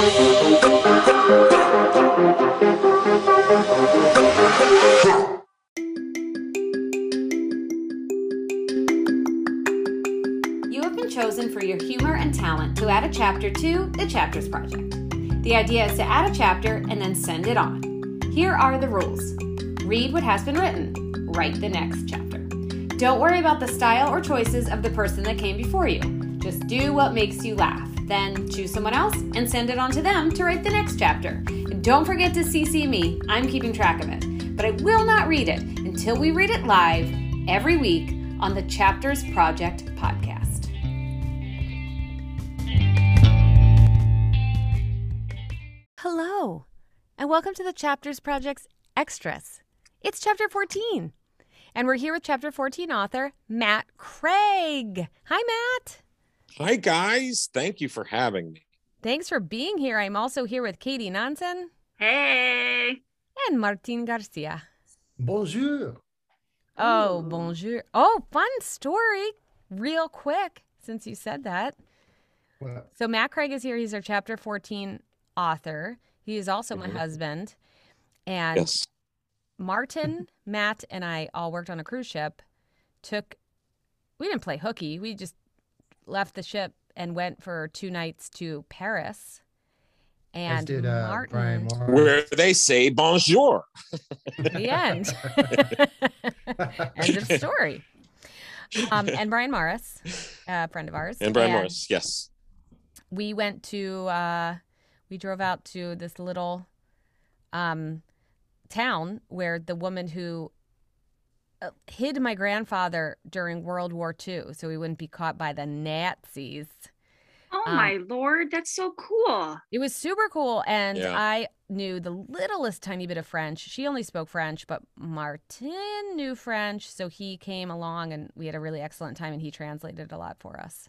You have been chosen for your humor and talent to add a chapter to the Chapters Project. The idea is to add a chapter and then send it on. Here are the rules read what has been written, write the next chapter. Don't worry about the style or choices of the person that came before you. Just do what makes you laugh. Then choose someone else and send it on to them to write the next chapter. And don't forget to CC me, I'm keeping track of it. But I will not read it until we read it live every week on the Chapters Project podcast. Hello, and welcome to the Chapters Project's Extras. It's chapter 14, and we're here with chapter 14 author Matt Craig. Hi, Matt. Hi, guys. Thank you for having me. Thanks for being here. I'm also here with Katie Nansen Hey. and Martin Garcia. Bonjour. Oh, bonjour. Oh, fun story. Real quick, since you said that. What? So Matt Craig is here. He's our chapter 14 author. He is also my Mhm. husband. And Yes. Martin, Matt, and I all worked on a cruise ship. Took, we didn't play hooky. We just left the ship and went for two nights to Paris. And did uh, Martin, Brian Where they say bonjour. the end. end of story. Um, and Brian Morris, a friend of ours, And Brian Morris. Yes. we went to uh we drove out to this little um town where the woman who hid my grandfather during World War II so he wouldn't be caught by the Nazis. Oh Um, my lord, that's so cool. It was super cool and Yeah. I knew the littlest tiny bit of French. She only spoke French, but Martin knew French, so he came along and we had a really excellent time and he translated a lot for us.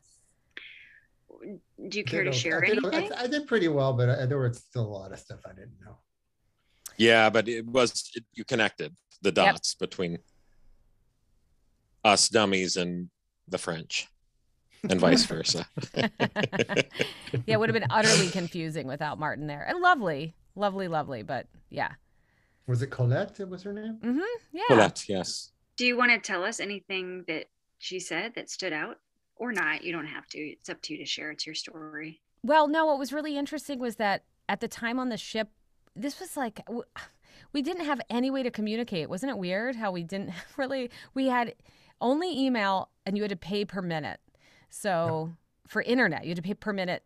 Do you care to share I did, anything? I, I did pretty well, but uh, there was still a lot of stuff I didn't know. Yeah, but it was it, you connected the dots between us dummies and the French, and vice versa. yeah, it would have been utterly confusing without Martin there. And lovely, lovely, lovely, but yeah. Was it Colette? Was her name? Mm-hmm. Yeah. Colette, yes. Do you want to tell us anything that she said that stood out or not? You don't have to. It's up to you to share. It's your story. Well, no, what was really interesting was that at the time on the ship, this was like we didn't have any way to communicate. Wasn't it weird how we didn't really we had only email and you had to pay per minute. So for internet, you had to pay per minute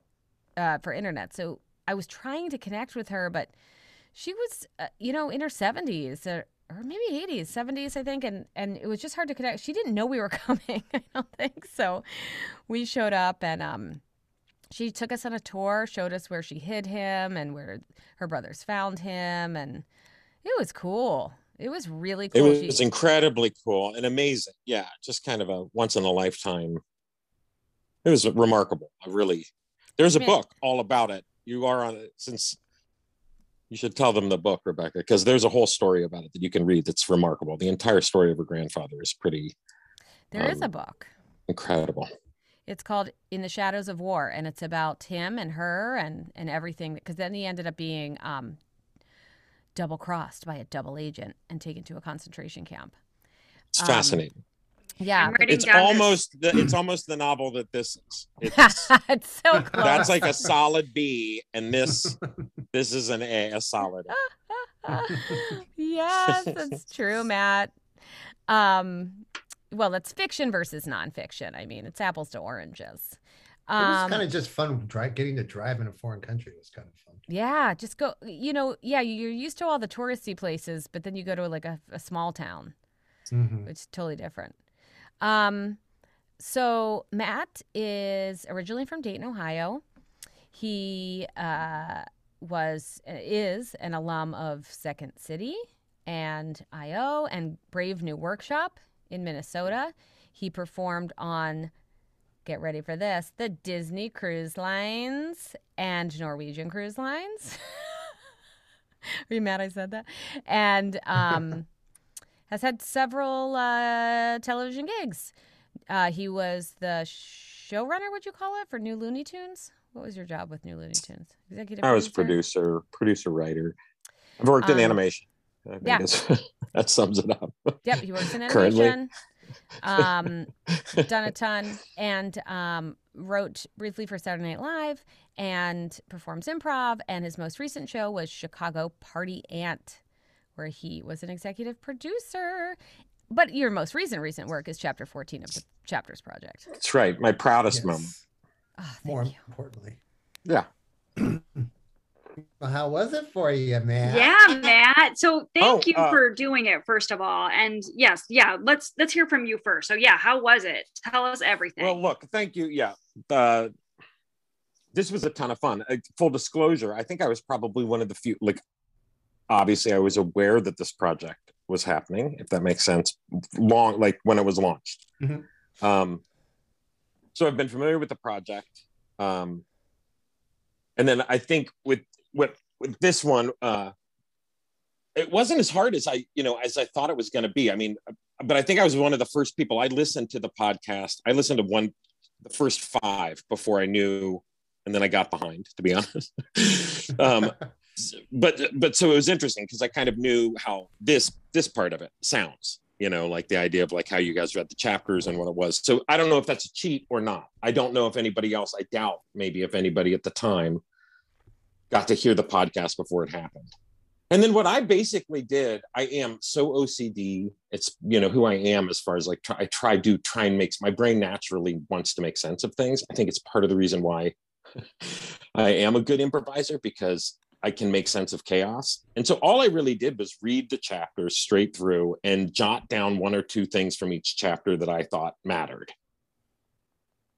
uh, for internet. So I was trying to connect with her, but she was, uh, you know, in her seventies or, or maybe eighties, seventies, I think, and and it was just hard to connect. She didn't know we were coming. I don't think so. We showed up and um, she took us on a tour, showed us where she hid him and where her brothers found him, and it was cool. It was really It cool. was incredibly cool and amazing. Yeah, just kind of a once in a lifetime. It was remarkable. I really. There's a Man. book all about it. You are on it since. You should tell them the book, Rebecca, because there's a whole story about it that you can read. That's remarkable. The entire story of her grandfather is pretty there is a um, book. incredible. It's called In the Shadows of War, and it's about him and her and and everything. Because then he ended up being um, double crossed by a double agent and taken to a concentration camp. It's Um, fascinating. Yeah, It's almost the, it's almost the novel that this is. It's, it's so close. that's like a solid B, and this this is an A, a solid. A. yes, that's true, Matt. Um, well, it's fiction versus nonfiction. I mean, it's apples to oranges. it was Um, kind of just fun dri- getting to drive in a foreign country. was kind of fun. Yeah, just go. You know, yeah, you're used to all the touristy places, but then you go to like a, a small town, Mhm. which is totally different. Um, so Matt is originally from Dayton, Ohio. He uh, was is an alum of Second City and IO and Brave New Workshop in Minnesota. He performed on get ready for this the Disney Cruise Lines and Norwegian Cruise Lines. Are you mad I said that? And um, has had several uh, television gigs. Uh, he was the showrunner, would you call it, for New Looney Tunes? What was your job with New Looney Tunes? Executive. I was producer, producer, writer. I've worked in Um, animation. I yeah. that sums it up. Yep, he works in animation. Currently. Animation. Um, done a ton and um, wrote briefly for Saturday Night Live and performs improv. And his most recent show was Chicago Party Aunt, where he was an executive producer. But your most recent recent work is Chapter 14 of the Chapters Project. That's right. My proudest Yes. moment. Oh, thank More you. importantly. Yeah. Well, how was it for you, man? Yeah, Matt. So thank Oh, you uh, for doing it first of all. And yes, yeah, let's let's hear from you first. So yeah, how was it? Tell us everything. Well, look, thank you. Yeah. Uh, this was a ton of fun. Uh, full disclosure, I think I was probably one of the few, like, obviously, I was aware that this project was happening, if that makes sense, long, like when it was launched. Mhm. Um, so I've been familiar with the project. Um, and then I think with, with, with this one, uh, it wasn't as hard as I, you know, as I thought it was going to be. I mean, but I think I was one of the first people. I listened to the podcast. I listened to one, the first five before I knew, and then I got behind, to be honest. um, but but so it was interesting because I kind of knew how this this part of it sounds. You know, like the idea of like how you guys read the chapters and what it was. So I don't know if that's a cheat or not. I don't know if anybody else. I doubt maybe if anybody at the time got to hear the podcast before it happened. And then what I basically did, I am so OCD. It's you know who I am as far as like try, I try to try and makes my brain naturally wants to make sense of things. I think it's part of the reason why I am a good improviser because I can make sense of chaos. And so all I really did was read the chapters straight through and jot down one or two things from each chapter that I thought mattered.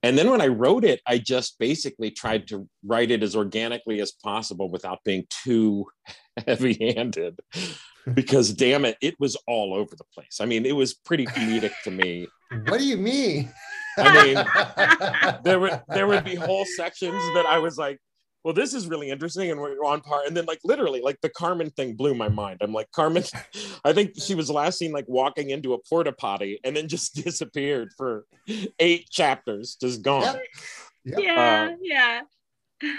And then when I wrote it, I just basically tried to write it as organically as possible without being too heavy handed because damn it, it was all over the place. I mean, it was pretty comedic to me. What do you mean? I mean, there would there would be whole sections that I was like, well, this is really interesting, and we're on par. And then like literally, like the Carmen thing blew my mind. I'm like, Carmen, I think she was last seen like walking into a porta potty and then just disappeared for eight chapters, just gone. Yep. Yep. yeah, uh, yeah.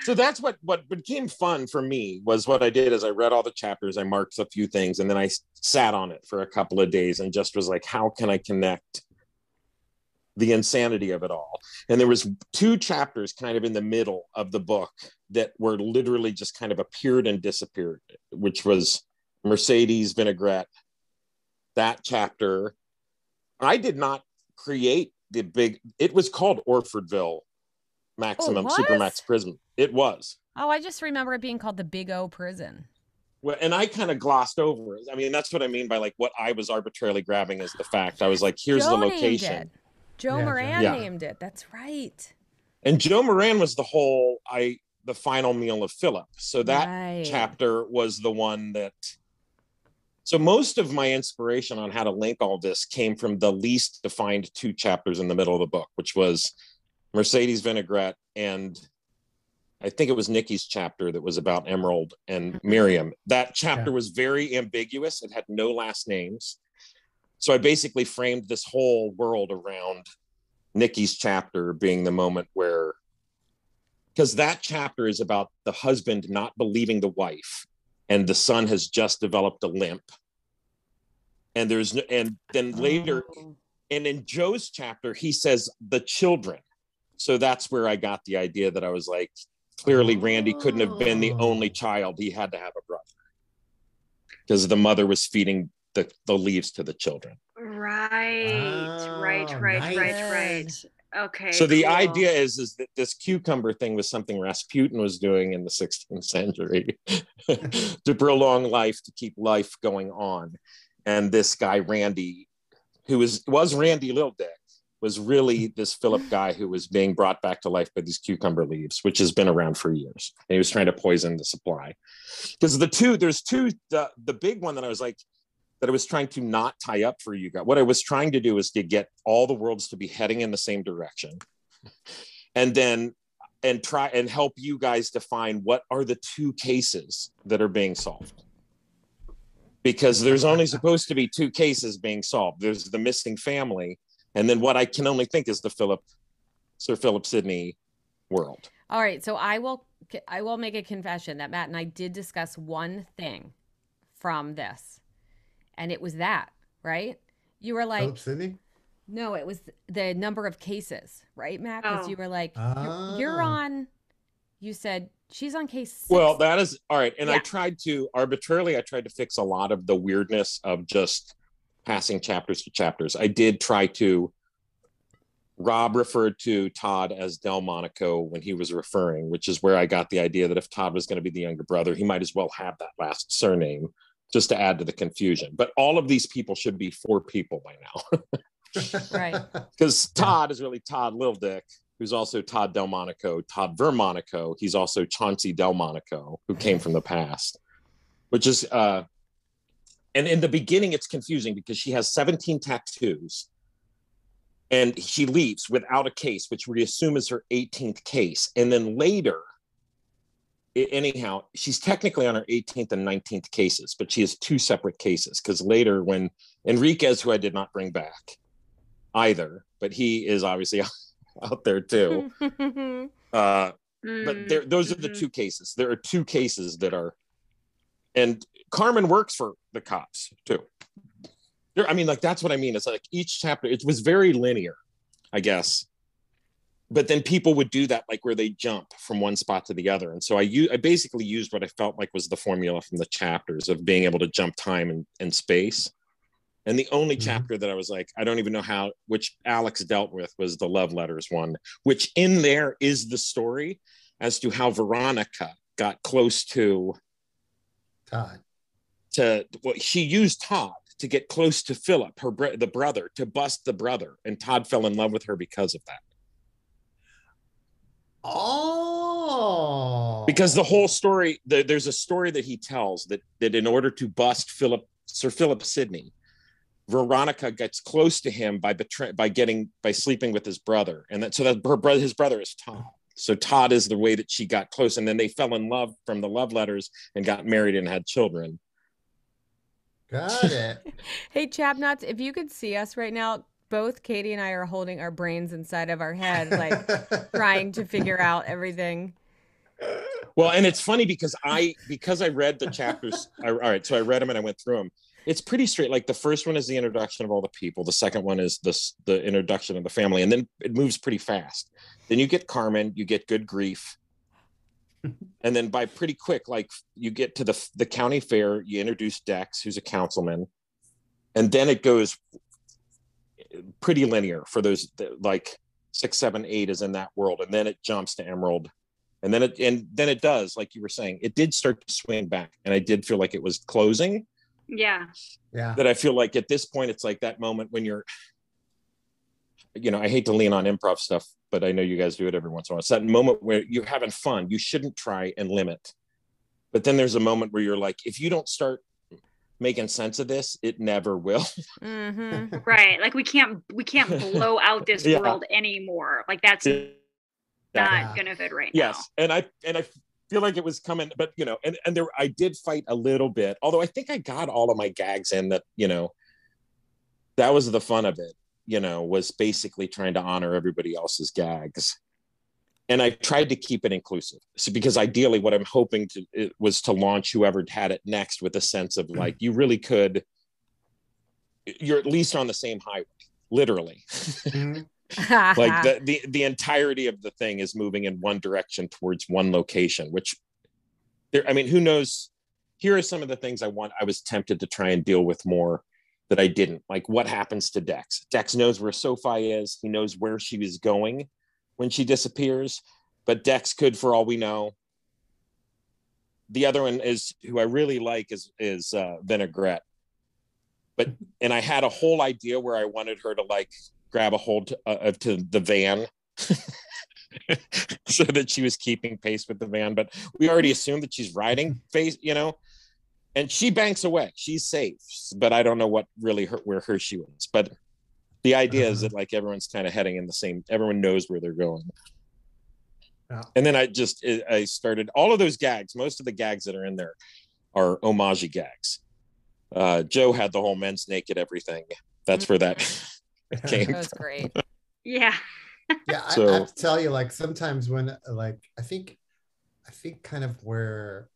So that's what what became fun for me was what I did is I read all the chapters, I marked a few things, and then I sat on it for a couple of days and just was like, how can I connect the insanity of it all? And there was two chapters kind of in the middle of the book that were literally just kind of appeared and disappeared, which was Mercedes vinaigrette. That chapter, I did not create the big. It was called Orfordville Maximum oh, was? Supermax Prison. It was. Oh, I just remember it being called the Big O Prison. Well, and I kind of glossed over it. I mean, that's what I mean by like what I was arbitrarily grabbing as the fact. I was like, here's the location. It. Joe Yeah, Moran Yeah. named it. That's right. And Joe Moran was the whole I the final meal of Philip. So that Right. chapter was the one that so most of my inspiration on how to link all this came from the least defined two chapters in the middle of the book, which was Mercedes vinaigrette and I think it was Nikki's chapter that was about Emerald and Miriam. That chapter Yeah. was very ambiguous. It had no last names. So I basically framed this whole world around Nikki's chapter being the moment where because that chapter is about the husband not believing the wife and the son has just developed a limp and there's no, and then oh. later Oh. and in joe's chapter he says the children so that's where i got the idea that i was like clearly randy couldn't have been the only Oh. child he had to have a brother because the mother was feeding the, the leaves to the children Right, right, Oh, right, nice. right, right. Okay. so the cool. idea is is that this cucumber thing was something rasputin was doing in the 16th century to prolong life to keep life going on and this guy randy who was was randy little dick was really this philip guy who was being brought back to life by these cucumber leaves which has been around for years and he was trying to poison the supply because the two there's two the, the big one that i was like that I was trying to not tie up for you guys. What I was trying to do is to get all the worlds to be heading in the same direction. And then and try and help you guys define what are the two cases that are being solved. Because there's only supposed to be two cases being solved. There's the missing family, and then what I can only think is the Philip Sir Philip Sidney world. All right, so I will I will make a confession that Matt and I did discuss one thing from this, and it was that right. You were like, Philip Sidney? no, it was the number of cases, right, Matt? Because Oh. you were like, you're, you're Ah. on. You said she's on case. Six. Well, that is all right. And I tried to arbitrarily, I tried to fix a lot of the weirdness of just passing chapters to chapters. I did try to. Rob referred to Todd as Delmonico when he was referring, which is where I got the idea that if Todd was going to be the younger brother, he might as well have that last surname just to add to the confusion. But all of these people should be four people by now Right. because Todd is really Todd Lil Dick, who's also Todd Delmonico, Todd Vermonico. He's also Chauncey Delmonico, who came from the past, which is, uh, and in the beginning, it's confusing because she has 17 tattoos and she leaves without a case, which we assume is her 18th case. And then later, i- anyhow, she's technically on her 18th and 19th cases, but she has two separate cases because later, when Enriquez, who I did not bring back, either, but he is obviously out there too. Uh, but there, those are the Mhm. two cases. There are two cases that are, and Carmen works for the cops too. There, I mean, like that's what I mean. It's like each chapter, it was very linear, I guess. But then people would do that, like where they jump from one spot to the other. And so I, u- I basically used what I felt like was the formula from the chapters of being able to jump time and, and space. And the only Mhm. chapter that I was like, I don't even know how, which Alex dealt with was the love letters one, which in there is the story as to how Veronica got close to Todd. to well, she used Todd to get close to Philip, her the brother, to bust the brother, and Todd fell in love with her because of that. Oh. Because the whole story, the, there's a story that he tells that that in order to bust Philip, Sir Philip Sidney, Veronica gets close to him by betray by getting by sleeping with his brother, and that so that her brother, his brother is Todd. So Todd is the way that she got close, and then they fell in love from the love letters and got married and had children. Got it. Hey, Chapnuts, if you could see us right now, both Katie and I are holding our brains inside of our head, like trying to figure out everything. Well, and it's funny because I because I read the chapters. I, all right, so I read them and I went through them. It's pretty straight. Like the first one is the introduction of all the people. The second one is this the introduction of the family, and then it moves pretty fast. Then you get Carmen, you get Good Grief, and then by pretty quick, like you get to the the county fair, you introduce Dex, who's a councilman, and then it goes pretty linear for those like six, seven, eight is in that world, and then it jumps to Emerald and then it and then it does like you were saying it did start to swing back and i did feel like it was closing Yeah. yeah. that i feel like at this point it's like that moment when you're you know i hate to lean on improv stuff but i know you guys do it every once in a while it's that moment where you're having fun you shouldn't try and limit but then there's a moment where you're like if you don't start making sense of this it never will Mm-hmm. Right. Like we can't we can't blow out this Yeah. world anymore. Like that's Yeah. not Yeah. gonna fit right yes and i and i feel like it was coming but you know and and there i did fight a little bit although i think i got all of my gags in that you know that was the fun of it you know was basically trying to honor everybody else's gags and i tried to keep it inclusive. So because ideally what i'm hoping to it was to launch whoever had it next with a sense of like you really could you're at least on the same highway literally. Mhm. like the, the the entirety of the thing is moving in one direction towards one location which there i mean who knows? Here are some of the things i want i was tempted to try and deal with more that i didn't. Like what happens to dex? Dex knows where sophie is. He knows where she was going when she disappears but dex could for all we know. The other one is who i really like is is uh vinaigrette. But and i had a whole idea where i wanted her to like grab a hold to, uh, of to the van. So that she was keeping pace with the van but we already assumed that she's riding face you know? And she banks away. She's safe but i don't know what really hurt where her she was but the idea is Uh-huh. that like everyone's kind of heading in the same everyone knows where they're going Yeah. and then i just i I started all of those gags most of the gags that are in there are homage gags uh joe had the whole men's naked everything that's where that came That was great. now. Yeah. Yeah, I, I have to tell you, like sometimes when like I think I think kind of where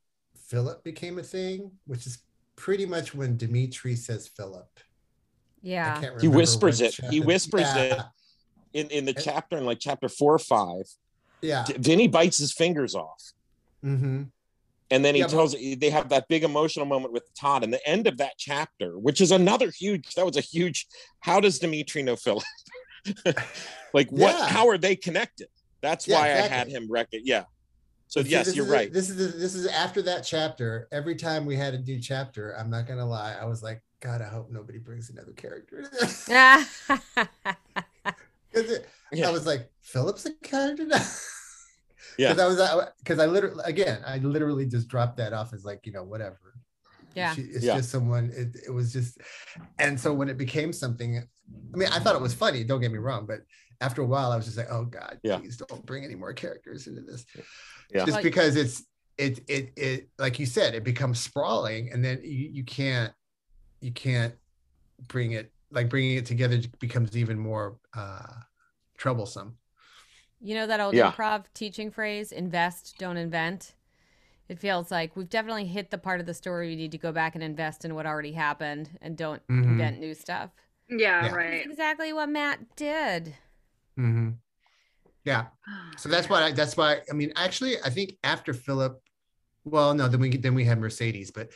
Philip became a thing, which is pretty much when Dimitri says Philip. I Yeah. He whispers what it. He whispers yeah, it. In in the Eh. chapter in like chapter four or five, Yeah. D- Vinny bites his fingers off. hmm And then he Yeah, but- tells they have that big emotional moment with Todd and the end of that chapter, which is another huge that was a huge how does Dimitri know Philip? like what Yeah. how are they connected? That's Yeah, why I had him wreck it. Yeah. So See, yes, you're is- right. This is the, this is after that chapter. Every time we had a new chapter, I'm not gonna lie, I was like, God, I hope nobody brings another character. into this." 'Cause it- Yeah. I was like, Philip's a character now. Yeah. Because I was because I literally again I literally just dropped that off as like you know whatever. yeah. She- it's Yeah. just someone. It, it was just, and so when it became something, I mean, I thought it was funny. Don't get me wrong, but after a while, I was just like, oh god, Yeah. please don't bring any more characters into this. Yeah. Just Like- because it's it it it like you said, it becomes sprawling, and then you you can't you can't bring it like bringing it together becomes even more uh troublesome. You know that old Yeah. improv teaching phrase, invest, don't invent? It feels like we've definitely hit the part of the story we need to go back and invest in what already happened and don't Mhm. invent new stuff. Yeah, Yeah. right. That's exactly what Matt did. Mm-hmm. Yeah. So that's why I, that's why I mean actually I think after Philip, well no then we then we had Mercedes but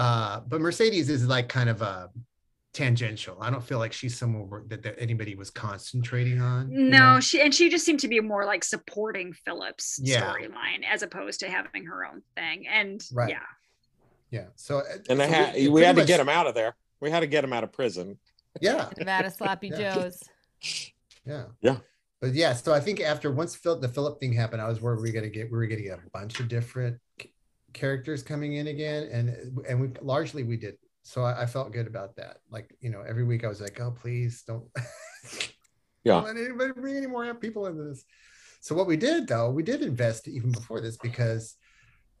uh but Mercedes is like kind of a tangential. I don't feel like she's someone that, that anybody was concentrating on. you No, know? she and she just seemed to be more like supporting Philip's Yeah. storyline as opposed to having her own thing. And Right. yeah, yeah. So And I so had it we had to get him out of there. We had to get him out of prison. Yeah, Nevada Sloppy Yeah. Joes. yeah, Yeah. But yeah, so I think after once Phil, the Philip thing happened, I was worried we were gonna get we were getting a bunch of different c- characters coming in again, and and we largely we did. So I, I felt good about that. Like you know, every week I was like, oh please don't, Yeah. don't let anybody bring any more people into this. So what we did though, we did invest even before this because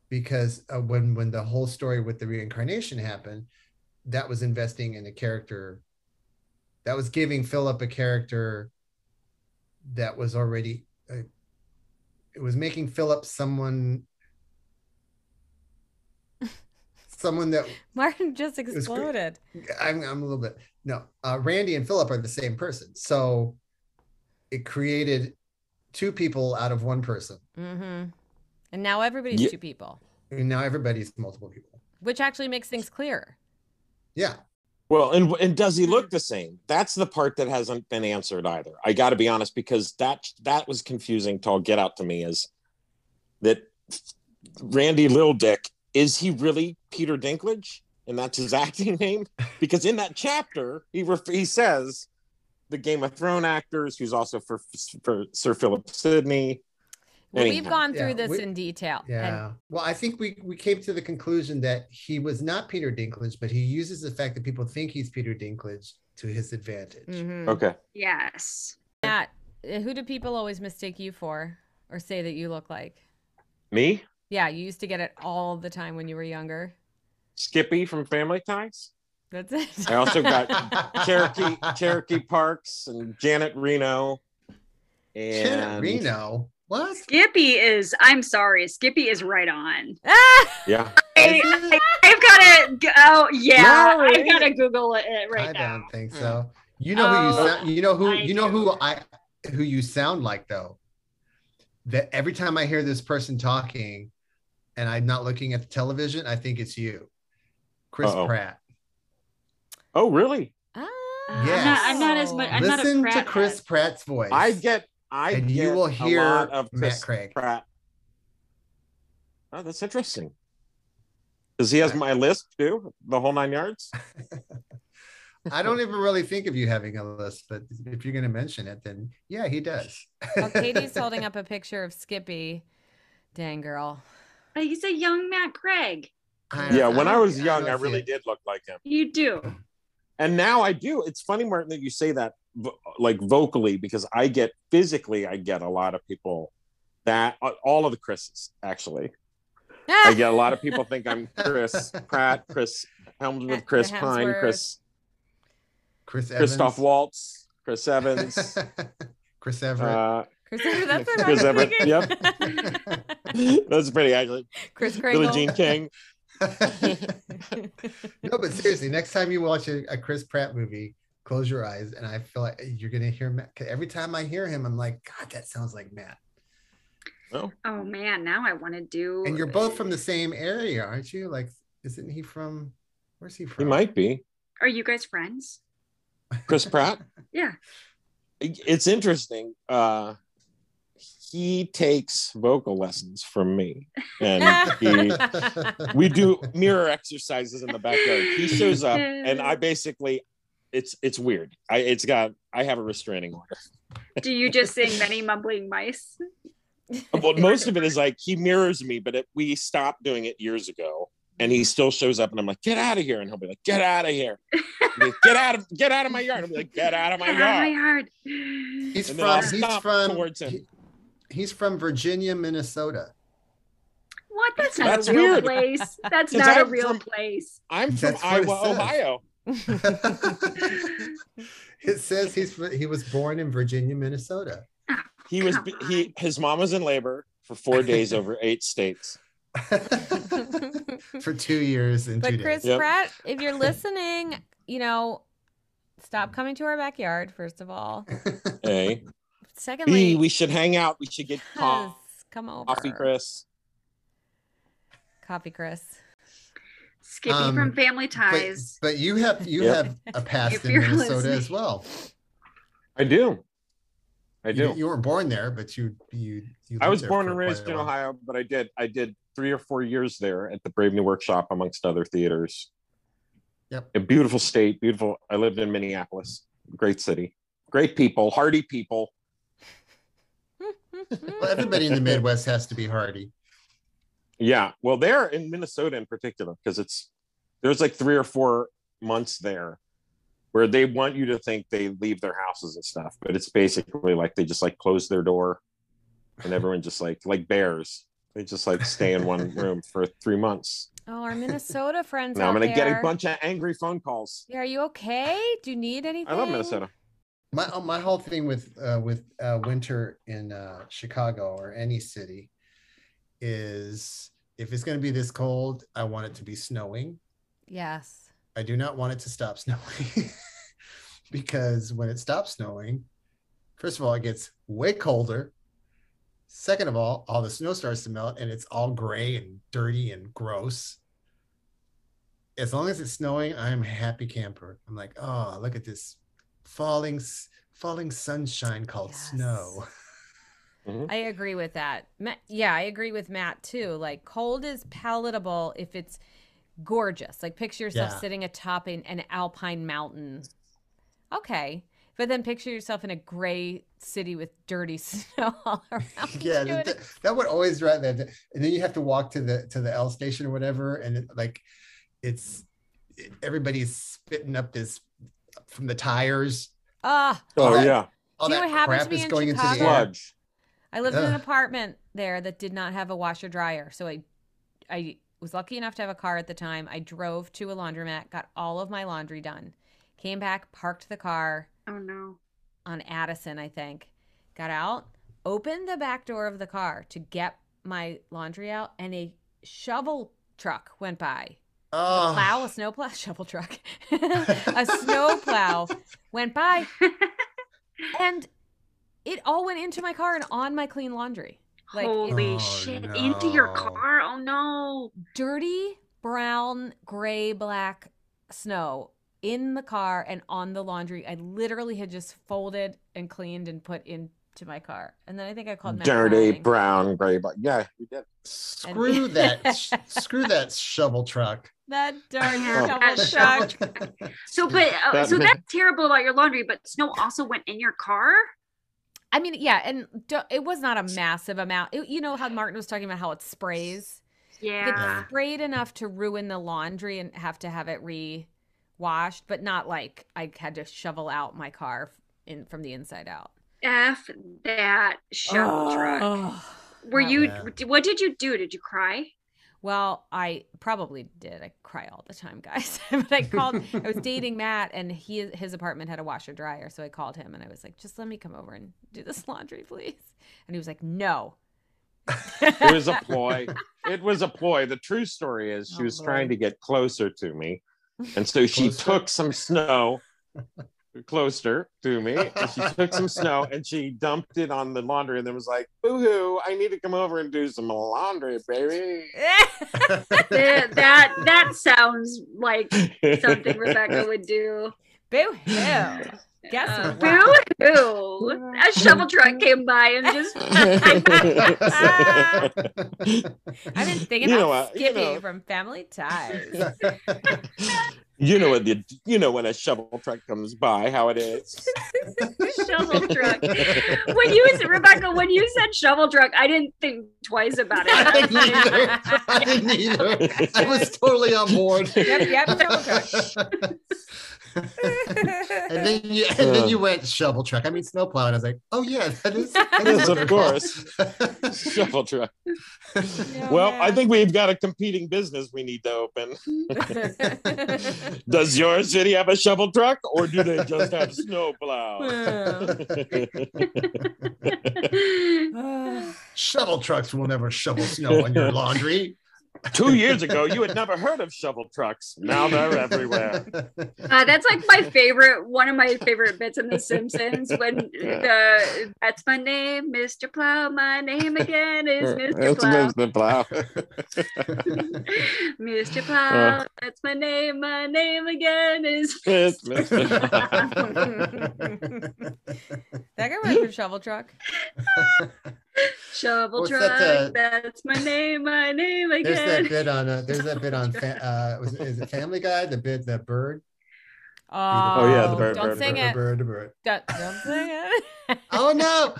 because uh, when when the whole story with the reincarnation happened, that was investing in a character. That was giving Philip a character that was already uh, it was making Philip someone someone that Martin just exploded. I'm, I'm a little bit no uh, Randy and Philip are the same person so it created two people out of one person Mm-hmm. And now everybody's Ye- two people, and now everybody's multiple people which actually makes things clearer. yeah Well, and and does he look the same? That's the part that hasn't been answered either. I got to be honest because that that was confusing to all get out to me. Is that Randy Lil Dick? Is he really Peter Dinklage, and that's his acting name? Because in that chapter, he ref- he says the Game of Thrones actors, who's also for for Sir Philip Sidney. Well, we've gone through yeah, this we- in detail. yeah well I think we we came to the conclusion that he was not Peter Dinklage but he uses the fact that people think he's Peter Dinklage to his advantage And, mhm. Okay. yes. Matt, who do people always mistake you for or say that you look like? Me, Yeah, you used to get it all the time when you were younger. Skippy from Family Ties. That's it. I also got Cherokee Cherokee Parks and Janet Reno. And Janet Reno what Skippy is I'm sorry, Skippy is right on. Ah! Yeah. I, I, have got to oh yeah, No, I've got to Google it right I now. I don't think so. You know who you Oh, sound. You know who I you know do. who I who you sound like though. That every time I hear this person talking, and I'm not looking at the television, I think it's you, Chris Uh-oh. Pratt. Oh, really? Ah. I'm not- I'm not as much- I'm not a Listen to Chris head. Pratt's voice. I get I and get you will a hear lot of Matt Chris Craig. Pratt. Oh, that's interesting. Does he has my list too? The whole nine yards? I don't even really think of you having a list, but if you're going to mention it, then yeah, he does. Well, Katie's holding up a picture of Skippy. Dang girl. But he's a young Matt Craig. I- Yeah, when I don't- was young, I really it. did look like him. You do. And now I do. It's funny, Martin, that you say that like vocally because I get physically, I get a lot of people that uh, all of the Chris's actually. I get a lot of people think I'm Chris Pratt, Chris Hemsworth, Chris Pine, Chris Chris Evans. Christoph Waltz, Chris Evans. Chris Everett. Uh, Chris Everett, that's what Chris I was Everett, thinking. yep. that's pretty accurate. Chris Billie Kringle. Jean King. no, but seriously, next time you watch a, a Chris Pratt movie, close your eyes, and I feel like you're gonna hear Matt. Every time I hear him, I'm like, God, that sounds like Matt. Oh, Oh man, now I want to do. And you're both from the same area, aren't you? Like, isn't he from? Where's he from? he might be. Are you guys friends? Chris Pratt. Yeah. It's interesting. Uh, he takes vocal lessons from me, and he we do mirror exercises in the backyard. He shows up, and I basically, it's it's weird. I it's got I have a restraining order. Do you just sing many mumbling mice? Well, most of it is like he mirrors me, but it, we stopped doing it years ago, and he still shows up, and I'm like, "Get out of here!" And he'll be like, "Get out of here! Like, get out of get out of my yard!" I'll be like, "Get out of my Get out of my yard!" yard. He's And from. He's from. towards him. He- he's from Virginia, Minnesota. What? That's not That's a real weird. place. That's 'Cause not a I'm real from- place. I'm from That's Iowa. Ohio. it says he's he was born in Virginia, Minnesota. He was he his mom was in labor for four days over eight states. For two years and two But days. Chris Yep. Pratt, if you're listening, you know, stop coming to our backyard, first of all. Hey, Secondly, B, we should hang out. We should get coffee. come over. coffee, Chris. Coffee, Chris. Skippy Um, from Family Ties. but you have you Yep. have a past If in you're Minnesota listening. as well. I do. I You, do. you weren't born there, but you you. you I was born and raised in. Ohio, but I did I did three or four years there at the Brave New Workshop, amongst other theaters. Yep. A beautiful state, beautiful. I lived in Minneapolis, great city, great people, hardy people. Well, everybody in the Midwest has to be hardy. Yeah, well, there in Minnesota in particular, because it's there's like three or four months there where they want you to think they leave their houses and stuff, but it's basically like they just like close their door and everyone just like like bears. They just like stay in one room for three months. Oh, our Minnesota friends. Now I'm gonna get a bunch of angry phone calls. Yeah, are you okay? Do you need anything? I love Minnesota. My uh, my whole thing with uh, with uh, winter in uh, Chicago or any city is if it's going to be this cold, I want it to be snowing. Yes. I do not want it to stop snowing because when it stops snowing, first of all, it gets way colder. Second of all, all the snow starts to melt and it's all gray and dirty and gross. As long as it's snowing, I'm a happy camper. I'm like, oh, look at this falling falling sunshine called Yes. snow. Mm-hmm. I agree with that. Ma- yeah, I agree with Matt too. Like cold is palatable if it's gorgeous. Like picture yourself Yeah. sitting atop an, an alpine mountain. Okay. But then picture yourself in a gray city with dirty snow all around. yeah, you. that, that would always drive that. And then you have to walk to the to the L station or whatever, and it, like it's it- everybody's spitting up this from the tires. Ah, Oh that- yeah, All Do you that know what happened to me is in going into the Chicago? air. sludge. I lived in an apartment there that did not have a washer dryer. So I I was lucky enough to have a car at the time. I drove to a laundromat, got all of my laundry done. Came back, parked the car Oh no. on Addison, I think. Got out, opened the back door of the car to get my laundry out, and a shovel truck went by. Oh, Plow, a snow plow, shovel truck, a snow plow went by, and it all went into my car and on my clean laundry. Like Holy Oh, shit. Into your car. Oh no. dirty brown, gray, black snow in the car and on the laundry. I literally had just folded and cleaned and put into my car. And then I think I called Dirty crying. brown gray, but yeah, you did. screw that! sh- screw that shovel truck. That darn Yeah, shovel truck. So, but uh, That so ma- that's terrible about your laundry. But snow also went in your car. I mean, yeah, and it was not a massive amount. It- you know how Martin was talking about how it sprays. Yeah. It sprayed enough to ruin the laundry and have to have it re-washed, but not like I had to shovel out my car in from the inside out. F that shovel truck. Ugh. Were you? was- What did you do? Did you cry? Well, I probably did. I cry all the time, guys. but I called. I was dating Matt, and he his apartment had a washer dryer, so I called him and I was like, "Just let me come over and do this laundry, please." And he was like, "No." it was a ploy. It was a ploy. The true story is she Oh, was Lord. trying to get closer to me, and so she Closer? took some snow closer to me. And she took some snow and she dumped it on the laundry, and then was like, "Boo-hoo! I need to come over and do some laundry, baby." That that, that sounds like something Rebecca would do. Boo hoo. Guess Uh, what? boo hoo! A shovel truck came by and just I've been thinking You know about what, you know. from Family Ties. You know what the you know when a shovel truck comes by, how it is. shovel truck. When you said Rebecca, when you said shovel truck, I didn't think twice about it. I didn't either. I didn't either. I was totally on board. Yep, yep, shovel truck. and then you and then you went shovel truck. I mean snowplow, and I was like, oh yeah, that is. That Yes, is of course. shovel truck. well, I think we've got a competing business we need to open. Does your city have a shovel truck, or do they just have snowplow? Shovel trucks will never shovel snow on your laundry. Two years ago, you had never heard of shovel trucks. Now they're everywhere. Uh, that's like my favorite, one of my favorite bits in The Simpsons when the that's my name, Mr. Plow. My name again is Mr. It's Plow. Mr. Plow. Mr. Plow, that's my name. My name again is. It's Mr. that guy went for shovel truck. Shovel What's truck. that, uh, that's my name. My name again. There's that bit on. Uh, there's that bit on. Fa- uh, was is it Family Guy? The bit, the bird. Oh, yeah, the bird, Don't bird, sing bird, it. bird, bird. Don't, don't sing it. Oh no!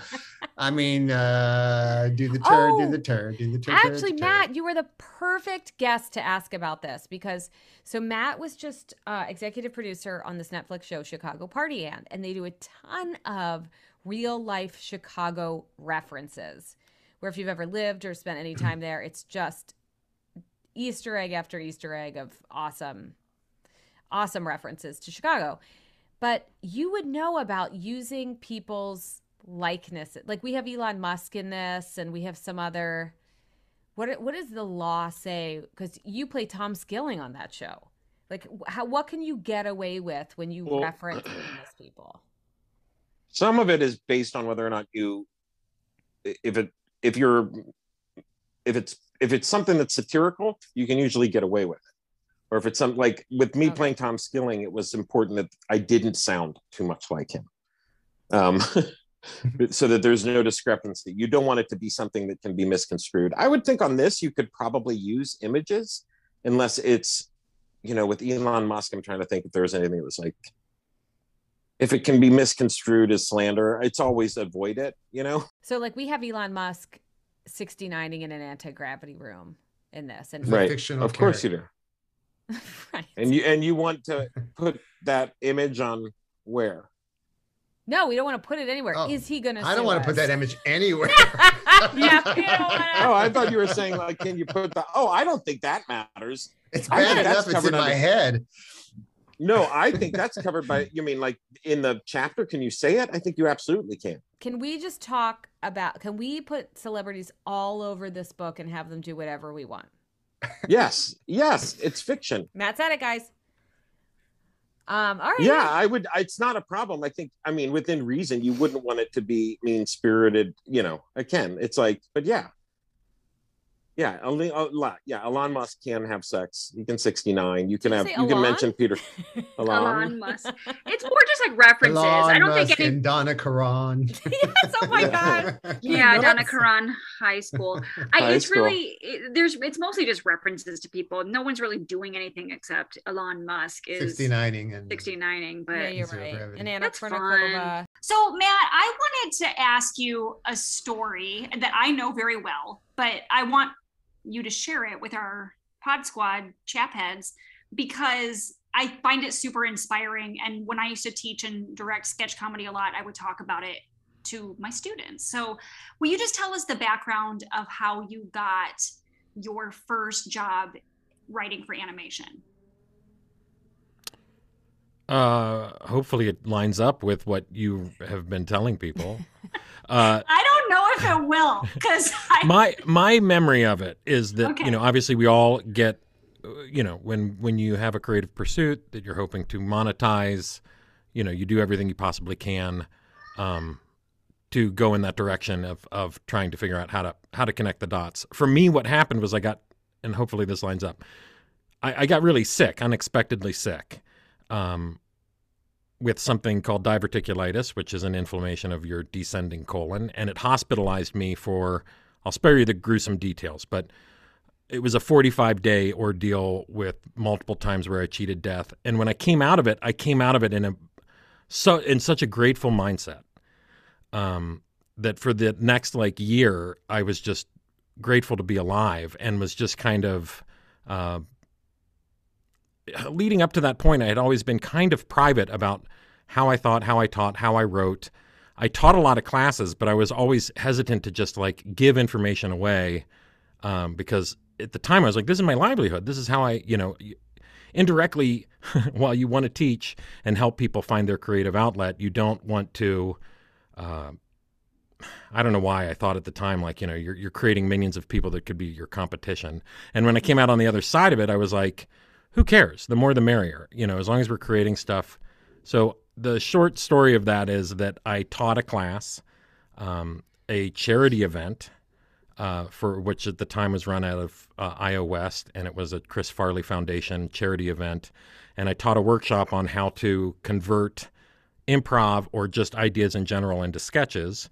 I mean, uh, do the turn, Oh, do the turn, do the turn. Actually, turn, turn. Matt, you were the perfect guest to ask about this because so Matt was just uh, executive producer on this Netflix show Chicago Party Aunt and they do a ton of real life Chicago references. Where if you've ever lived or spent any time there, it's just Easter egg after Easter egg of awesome, awesome references to Chicago. But you would know about using people's likeness. Like we have Elon Musk in this, and we have some other. What what does the law say? Because you play Tom Skilling on that show. Like how what can you get away with when you Well- reference famous people? Some of it is based on whether or not you, if it, if you're, if it's, if it's something that's satirical, you can usually get away with it. Or if it's something like with me Okay. playing Tom Skilling, it was important that I didn't sound too much like him. Um, so that there's no discrepancy. You don't want it to be something that can be misconstrued. I would think on this, you could probably use images unless it's, you know, with Elon Musk, I'm trying to think if there's anything that was like, if it can be misconstrued as slander, it's always avoid it, you know? So like we have Elon Musk 69ing in an anti gravity room in this, and It's Right. fictional Of course you do. right. And you and you want to put that image on where? no, we don't want to put it anywhere. Oh, Is he gonna? I don't want to put that image anywhere. yeah, wanna- Oh, I thought you were saying like, can you put the? Oh, I don't think that matters. It's I think bad that's enough it's covered in my under- head. No, I think that's covered by. You mean like in the chapter? Can you say it? I think you absolutely can. Can we just talk about? Can we put celebrities all over this book and have them do whatever we want? Yes, yes, it's fiction. Matt said it, guys. Um, all right. Yeah, I would. It's not a problem. I think. I mean, within reason, you wouldn't want it to be mean spirited. You know, again, it's like, but yeah, yeah, only a lot. Yeah, Elon Musk can have sex. He can sixty nine. You can Did have. say You can mention Peter. Elon. Elon Musk. It's more just like references. I don't Musk think any. and Donna Karan. yes. Oh my god. You Yeah, know Donna Karan High School. I, High it's school. really it, there's it's mostly just references to people. No one's really doing anything except Elon Musk is 69ing and 69ing, but Yeah, you're right. And Anna That's Kournikova. So, Matt, I wanted to ask you a story that I know very well, but I want you to share it with our Pod Squad chap heads because I find it super inspiring. And when I used to teach and direct sketch comedy a lot, I would talk about it to my students. So, will you just tell us the background of how you got your first job writing for animation? Uh, hopefully it lines up with what you have been telling people. Uh, I don't know if it will because my my memory of it is that Okay. you know obviously we all get uh, you know when when you have a creative pursuit that you're hoping to monetize you know you do everything you possibly can um, to go in that direction of of trying to figure out how to how to connect the dots for me what happened was i got and hopefully this lines up i, I got really sick unexpectedly sick um, with something called diverticulitis, which is an inflammation of your descending colon, and it hospitalized me for. I'll spare you the gruesome details, but it was a 45 day ordeal with multiple times where I cheated death. And when I came out of it, I came out of it in a so in such a grateful mindset um, that for the next like year, I was just grateful to be alive and was just kind of. Uh, leading up to that point, I had always been kind of private about how I thought, how I taught, how I wrote. I taught a lot of classes, but I was always hesitant to just like give information away um, because at the time I was like, this is my livelihood. This is how I, you know, indirectly, while you want to teach and help people find their creative outlet, you don't want to. Uh, I don't know why I thought at the time like you know you're you're creating millions of people that could be your competition. And when I came out on the other side of it, I was like, who cares? The more the merrier. You know, as long as we're creating stuff. So the short story of that is that I taught a class, um, a charity event, uh, for which at the time was run out of uh, West, and it was a Chris Farley Foundation charity event. And I taught a workshop on how to convert improv or just ideas in general into sketches,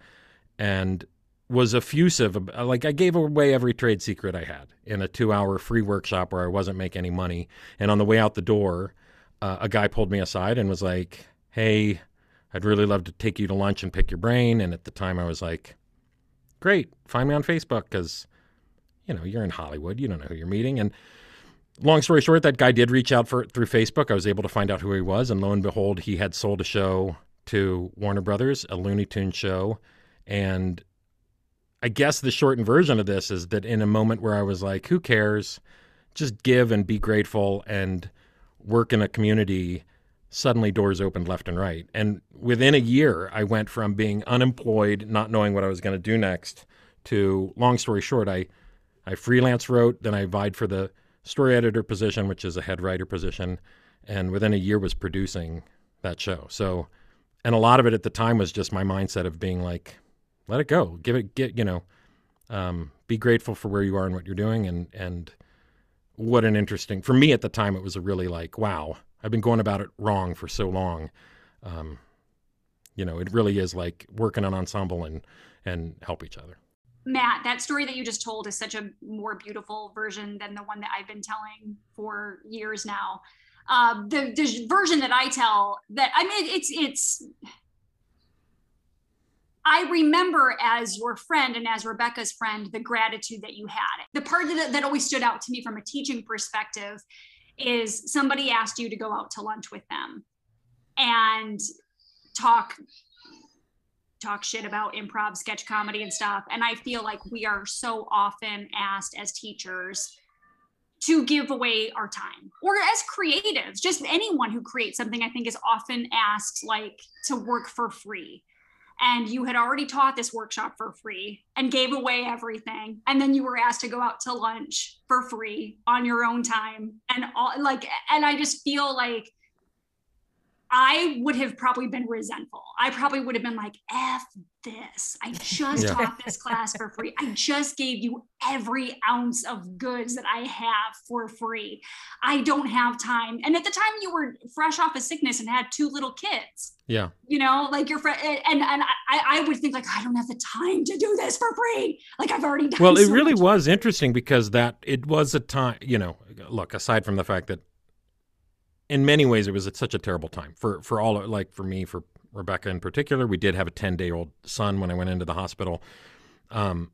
and was effusive. Like I gave away every trade secret I had in a two-hour free workshop where I wasn't making any money. And on the way out the door, uh, a guy pulled me aside and was like, "Hey, I'd really love to take you to lunch and pick your brain." And at the time, I was like, "Great, find me on Facebook because, you know, you're in Hollywood. You don't know who you're meeting." And long story short, that guy did reach out for through Facebook. I was able to find out who he was, and lo and behold, he had sold a show to Warner Brothers, a Looney Tunes show, and I guess the shortened version of this is that in a moment where I was like, who cares? Just give and be grateful and work in a community. Suddenly doors opened left and right. And within a year, I went from being unemployed, not knowing what I was going to do next, to long story short, I, I freelance wrote, then I vied for the story editor position, which is a head writer position, and within a year was producing that show. So, and a lot of it at the time was just my mindset of being like, let it go. Give it, get, you know, um, be grateful for where you are and what you're doing. And, and what an interesting, for me at the time, it was a really like, wow, I've been going about it wrong for so long. Um, you know, it really is like work in an ensemble and, and help each other. Matt, that story that you just told is such a more beautiful version than the one that I've been telling for years now. Um, the, the version that I tell that I mean it's it's I remember as your friend and as Rebecca's friend the gratitude that you had. The part that, that always stood out to me from a teaching perspective is somebody asked you to go out to lunch with them and talk talk shit about improv sketch comedy and stuff and i feel like we are so often asked as teachers to give away our time or as creatives just anyone who creates something i think is often asked like to work for free and you had already taught this workshop for free and gave away everything. And then you were asked to go out to lunch for free on your own time. And all like and i just feel like I would have probably been resentful. I probably would have been like, F this. I just Yeah. taught this class for free. I just gave you every ounce of goods that I have for free. I don't have time. And at the time, you were fresh off of sickness and had two little kids. Yeah. You know, like your friend, and and I, I would think like I don't have the time to do this for free. Like I've already done. Well, it so really much. was interesting because that it was a time, you know, look, aside from the fact that in many ways it was at such a terrible time for for all like for me for Rebecca in particular, we did have a 10-day-old son when I went into the hospital. Um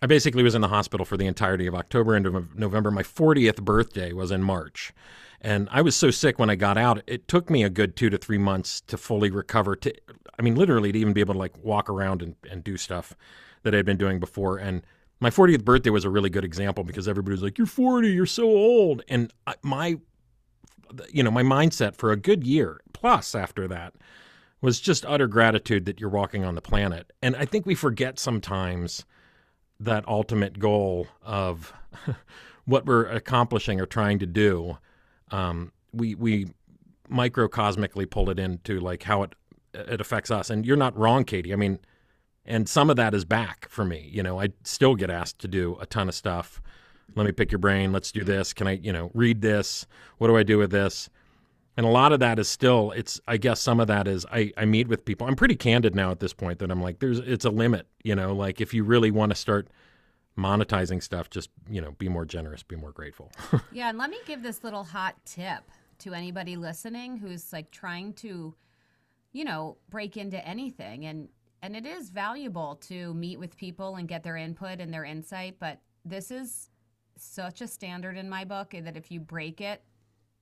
I basically was in the hospital for the entirety of October and November. My 40th birthday was in March. And I was so sick when I got out, it took me a good two to three months to fully recover. To, I mean, literally, to even be able to like walk around and, and do stuff that I'd been doing before. And my 40th birthday was a really good example because everybody was like, "You're 40, you're so old," and I, my, you know, my mindset for a good year plus after that was just utter gratitude that you're walking on the planet. And I think we forget sometimes that ultimate goal of what we're accomplishing or trying to do. Um, we we microcosmically pull it into like how it it affects us. And you're not wrong, Katie. I mean, and some of that is back for me. You know, I still get asked to do a ton of stuff. Let me pick your brain. Let's do this. Can I, you know, read this? What do I do with this? And a lot of that is still, it's, I guess some of that is I, I meet with people. I'm pretty candid now at this point that I'm like, there's, it's a limit, you know, like if you really want to start monetizing stuff, just, you know, be more generous, be more grateful. Yeah, and let me give this little hot tip to anybody listening who's like trying to, you know, break into anything and and it is valuable to meet with people and get their input and their insight, but this is such a standard in my book that if you break it,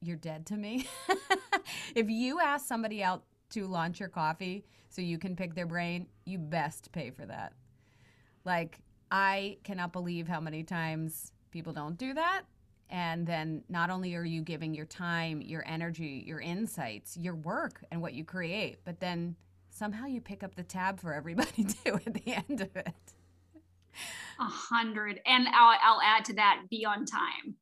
you're dead to me. if you ask somebody out to launch your coffee so you can pick their brain, you best pay for that. Like, I cannot believe how many times people don't do that. And then not only are you giving your time, your energy, your insights, your work, and what you create, but then somehow you pick up the tab for everybody too at the end of it. A hundred. And I'll, I'll add to that be on time.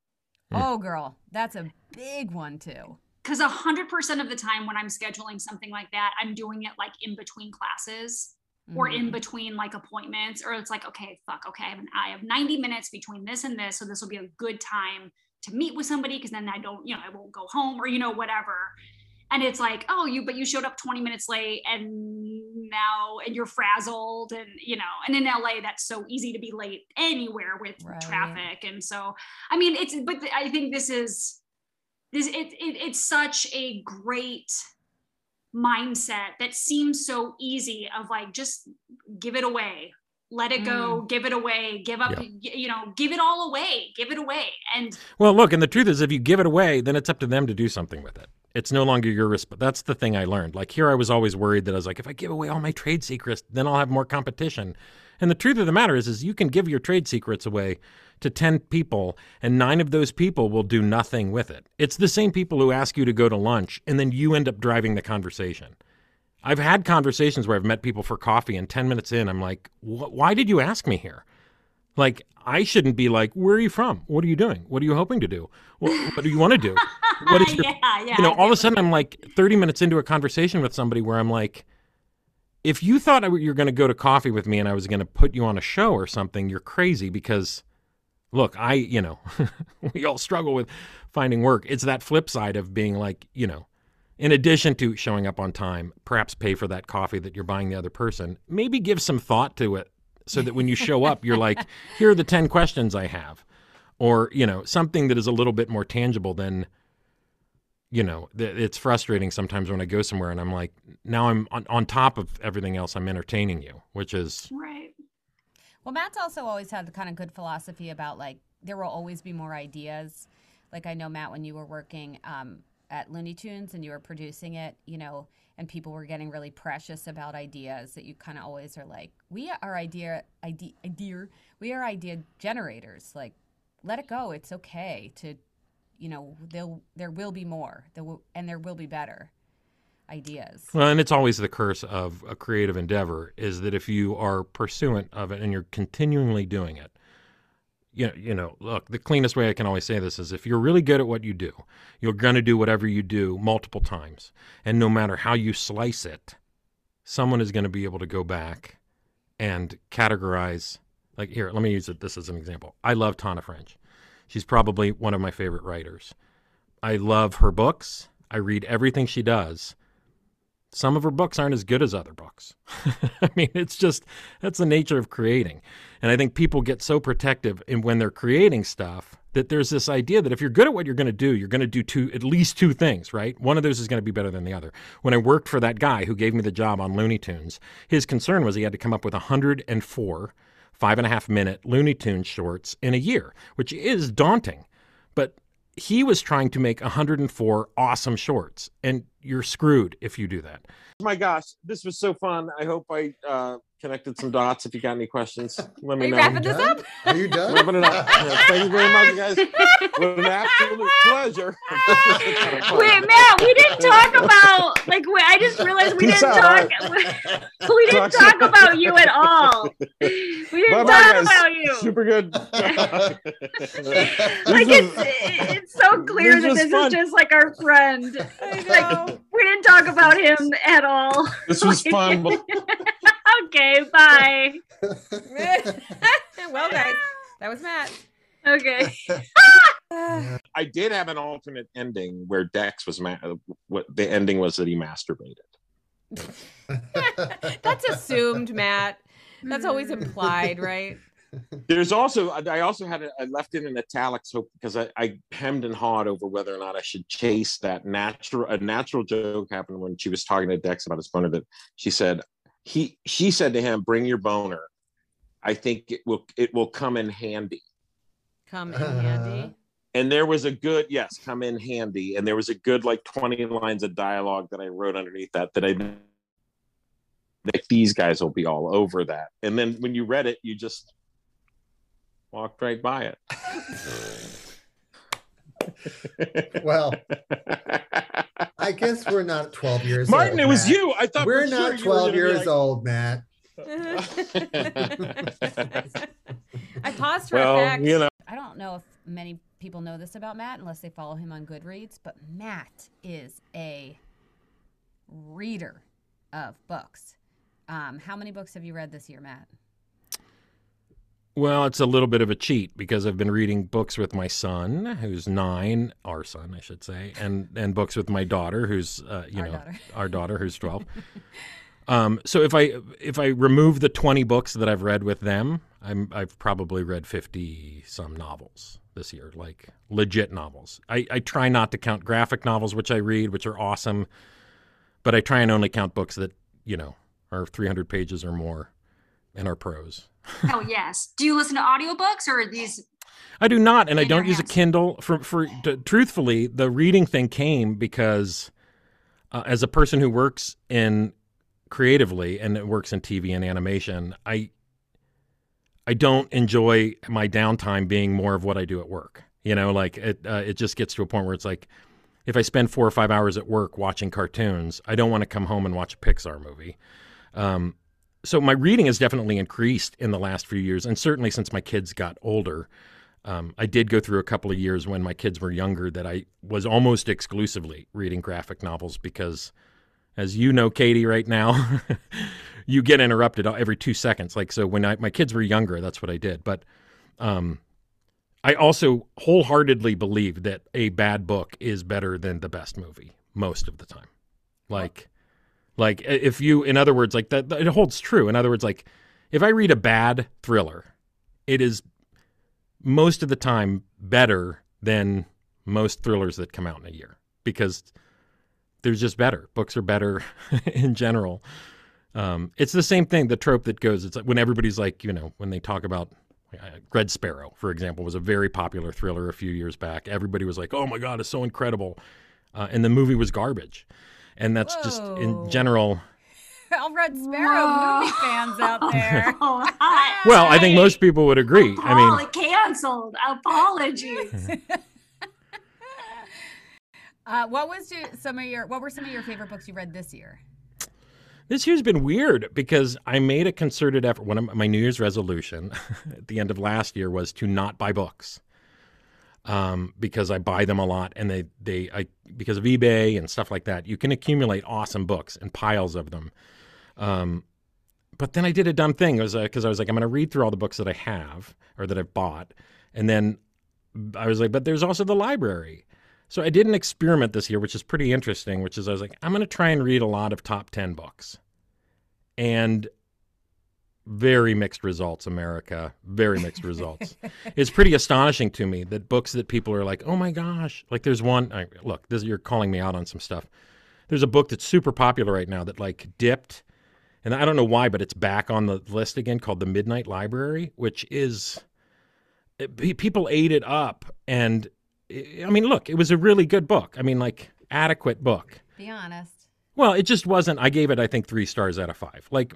Oh, girl, that's a big one too. Because a hundred percent of the time when I'm scheduling something like that, I'm doing it like in between classes or in Mhm. between like appointments, or it's like, okay, fuck, okay, I have, an, I have 90 minutes between this and this. So this will be a good time to meet with somebody because then I don't, you know, I won't go home or, you know, whatever. And it's like, oh, you, but you showed up 20 minutes late and now, and you're frazzled and, you know, and in LA, that's so easy to be late anywhere with Right. traffic. And so, I mean, it's, but I think this is, this, it, it, it's such a great mindset that seems so easy of like, just give it away. Let it go, mm. give it away, give up, Yeah. you know, give it all away, give it away. And Well, look, and the truth is, if you give it away, then it's up to them to do something with it. It's no longer your resp That's the thing I learned. Like here, I was always worried that I was like, if I give away all my trade secrets, then I'll have more competition. And the truth of the matter is, is you can give your trade secrets away to ten people, and nine of those people will do nothing with it. It's the same people who ask you to go to lunch, and then you end up driving the conversation. I've had conversations where I've met people for coffee, and ten minutes in, I'm like, why did you ask me here? Like, I shouldn't be like, where are you from? What are you doing? What are you hoping to do? What, what do you want to do? What is your, yeah, yeah. you know, all of a sudden I'm like 30 minutes into a conversation with somebody where I'm like, if you thought I you were going to go to coffee with me and I was going to put you on a show or something, you're crazy because look, I, you know, we all struggle with finding work. It's that flip side of being like, you know, in addition to showing up on time, perhaps pay for that coffee that you're buying the other person, maybe give some thought to it so that when you show up, you're like, here are the 10 questions I have. Or, you know, something that is a little bit more tangible than, you know, th- it's frustrating sometimes when I go somewhere and I'm like, now I'm on, on top of everything else, I'm entertaining you, which is, Right. Well, Matt's also always had the kind of good philosophy about like there will always be more ideas. Like I know Matt when you were working um, at Looney Tunes and you were producing it, you know, and people were getting really precious about ideas that you kind of always are like, we are idea idea idea we are idea generators. Like, let it go. It's okay to, you know, there there will be more. There will and there will be better ideas. Well, and it's always the curse of a creative endeavor is that if you are pursuant of it and you're continually doing it, you know, you know, look, the cleanest way I can always say this is if you're really good at what you do, you're going to do whatever you do multiple times. And no matter how you slice it, someone is going to be able to go back and categorize. Like, here, let me use it, this as an example. I love Tana French. She's probably one of my favorite writers. I love her books. I read everything she does some of her books aren't as good as other books. I mean, it's just that's the nature of creating. And I think people get so protective in when they're creating stuff that there's this idea that if you're good at what you're going to do, you're going to do two at least two things, right? One of those is going to be better than the other. When I worked for that guy who gave me the job on Looney Tunes, his concern was he had to come up with 104 five and a half minute Looney Tunes shorts in a year, which is daunting. But he was trying to make 104 awesome shorts. And you're screwed if you do that. My gosh, this was so fun. I hope I uh, connected some dots. If you got any questions, let me Are you know. wrapping this up? Are you done? Wrapping it up. Yeah, thank you very much, guys. What an absolute pleasure. Wait, Matt, we didn't talk about like. Wait, I just realized we Peace didn't out. talk. We didn't Talk talk about you at all. We didn't Bye-bye, talk guys. about you. Super good. like This it's it's so clear this that this fun. is just like our friend. I Like know. We didn't talk about him at all. this was fun. okay, bye. well, guys, that was Matt. Okay. I did have an alternate ending where Dex was ma- what the ending was that he masturbated. That's assumed, Matt. That's always implied, right? There's also I also had a, I left it in italics hope because I, I hemmed and hawed over whether or not I should chase that natural a natural joke happened when she was talking to Dex about his boner that she said he she said to him bring your boner. I think it will it will come in handy. Come in handy. Uh-huh. and there was a good yes come in handy. And there was a good like 20 lines of dialogue that i wrote underneath that that i that these guys will be all over that. And then when you read it you just walked right by it well, I guess we're not 12 years martin old. Martin, it was Matt. you i thought We're for sure not 12 years like- old, Matt. I paused for well effect. you know I don't know if many people know this about Matt unless they follow him on Goodreads, but Matt is a reader of books. Um, how many books have you read this year, Matt? Well, it's a little bit of a cheat because I've been reading books with my son, who's nine, our son, I should say, and and books with my daughter, who's uh, you Our know daughter. our daughter, who's twelve. um, so if I if I remove the twenty books that I've read with them, I'm I've probably read fifty some novels this year, like legit novels. I, I try not to count graphic novels, which I read, which are awesome, but I try and only count books that you know are three hundred pages or more and are prose. Oh yes. Do you listen to audiobooks or are these I do not, and I don't use a. Kindle. For for t- truthfully, the reading thing came because uh, as a person who works in creatively and it works in TV and animation, I I don't enjoy my downtime being more of what I do at work. You know, like it uh, it just gets to a point where it's like if I spend four or five hours at work watching cartoons, I don't want to come home and watch a Pixar movie. Um, so my reading has definitely increased in the last few years, and certainly since my kids got older. Um, I did go through a couple of years when my kids were younger that I was almost exclusively reading graphic novels because, as you know, Katie, right now, you get interrupted every two seconds. Like so, when I, my kids were younger, that's what I did. But um, I also wholeheartedly believe that a bad book is better than the best movie most of the time. Like, like if you, in other words, like that, it holds true. In other words, like if I read a bad thriller, it is most of the time better than most thrillers that come out in a year because they're just better. Books are better in general. Um, it's the same thing. The trope that goes. It's like when everybody's like, you know, when they talk about uh, Red Sparrow, for example, was a very popular thriller a few years back. Everybody was like, "Oh my god, it's so incredible," uh, and the movie was garbage. And that's just in general. All Red Sparrow Whoa. movie fans out there. oh, hot Well, I think most people would agree. I mean, Apolo- canceled. Apologies. Uh, what was your, some of your what were some of your favorite books you read this year? This year's been weird because I made a concerted effort. One of my New Year's resolution at the end of last year was to not buy books, um, because I buy them a lot, and they they I because of eBay and stuff like that. You can accumulate awesome books and piles of them. Um, but then I did a dumb thing. It was because I was like, I'm going to read through all the books that I have or that I've bought, and then I was like, but there's also the library. So I did an experiment this year, which is pretty interesting, which is I was like, I'm going to try and read a lot of top 10 books. And very mixed results, America. Very mixed results. It's pretty astonishing to me that books that people are like, oh my gosh. Like there's one, I, look, this, you're calling me out on some stuff. There's a book that's super popular right now that like dipped, and I don't know why, but it's back on the list again called The Midnight Library, which is, eh, it- people ate it up. And eh, I mean, look, it was a really good book. I mean, like adequate book. Be honest. Well, it just wasn't. I gave it, I think, three stars out of five. Like,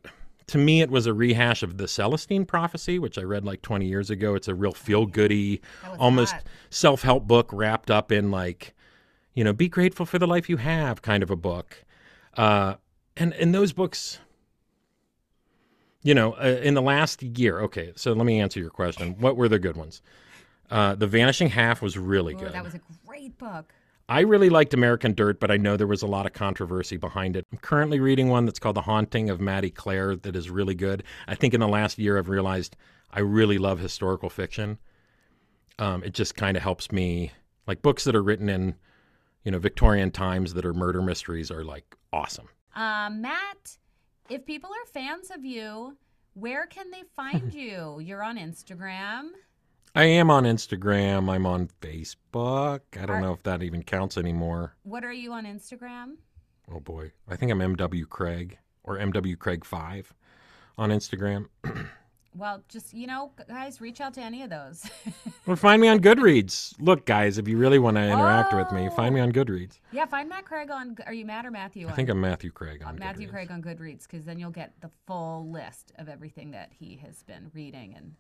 to me, it was a rehash of the Celestine Prophecy, which I read like 20 years ago. It's a real feel goody, almost self help book wrapped up in like, you know, be grateful for the life you have kind of a book. Uh, and and those books, you know, uh, in the last year. Okay, so let me answer your question. What were the good ones? Uh, the Vanishing Half was really Ooh, good. that was a great book. I really liked American Dirt, but I know there was a lot of controversy behind it. I'm currently reading one that's called The Haunting of Maddie Clare that is really good. I think in the last year I've realized I really love historical fiction. Um, it just kind of helps me, like books that are written in, you know, Victorian times that are murder mysteries are like awesome. Um, Matt, if people are fans of you, where can they find you? You're on Instagram. I am on Instagram. I'm on Facebook. I don't Are- know if that even counts anymore. What are you on Instagram? Oh boy, I think I'm MW Craig or MW Craig Five on Instagram. Well, just you know, guys, reach out to any of those. Or find me on Goodreads. Look, guys, if you really want to interact with me, find me on Goodreads. yeah, find Matt Craig on. Are you Matt or Matthew? I think I'm Matthew Craig uh, on Matthew Goodreads. Craig on Goodreads because then you'll get the full list of everything that he has been reading and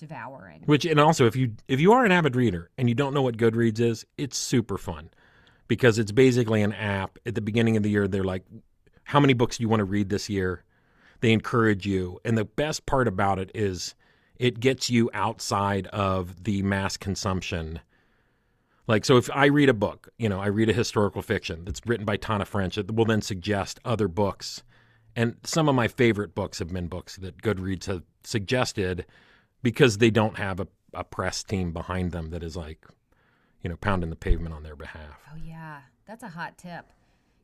devouring. Which and also if you if you are an avid reader and you don't know what Goodreads is, it's super fun because it's basically an app. At the beginning of the year, they're like, "How many books do you want to read this year?" They encourage you, and the best part about it is it gets you outside of the mass consumption. Like, so if I read a book, you know, I read a historical fiction that's written by Tana French, it will then suggest other books. And some of my favorite books have been books that Goodreads have suggested because they don't have a, a press team behind them that is like, you know, pounding the pavement on their behalf. Oh yeah, that's a hot tip.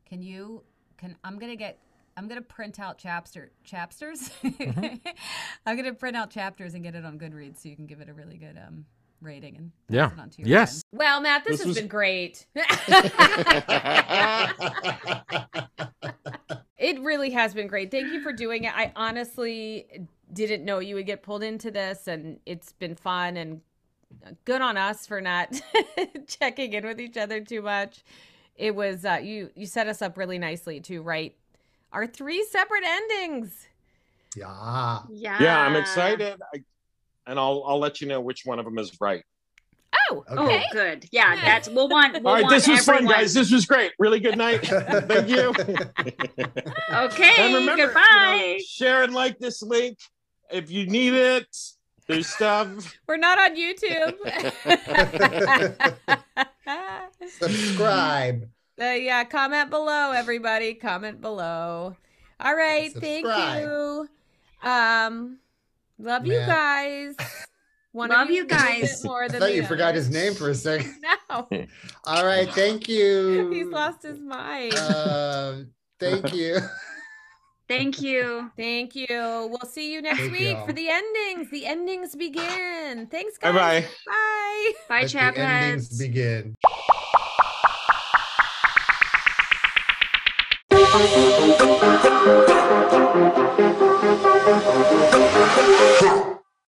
Can you? Can I'm gonna get? I'm gonna print out chapter chapters. I'm gonna print out chapters and get it on Goodreads so you can give it a really good um rating and pass Yeah. it on to your Yes. friends. Well, Matt, this, This has was- been great. it really has been great. Thank you for doing it. I honestly didn't know you would get pulled into this, and it's been fun and good on us for not checking in with each other too much. It was uh, you. You set us up really nicely to write our three separate endings. Yeah. Yeah. yeah, I'm excited. I, and I'll I'll let you know which one of them is right. Oh, Oh, good. Yeah, that's we'll want. We'll All right, want this was everyone. fun, guys. This was great. Really good night. Thank you. Okay. and remember, you know, goodbye. share and like this link if you need it. There's stuff. We're not on YouTube. Subscribe. Uh, yeah, comment below, everybody. Comment below. All right, thank you. Um, love you guys. One Love of you a little bit guys. More I thought the you forgot his name for a second. No, All right. Thank you. he's lost his mind. Um, thank you. Thank you. Thank you. We'll see you next Thank week for the endings. The endings begin. Thanks, guys. Bye-bye. Bye. Bye, Let. The endings begin.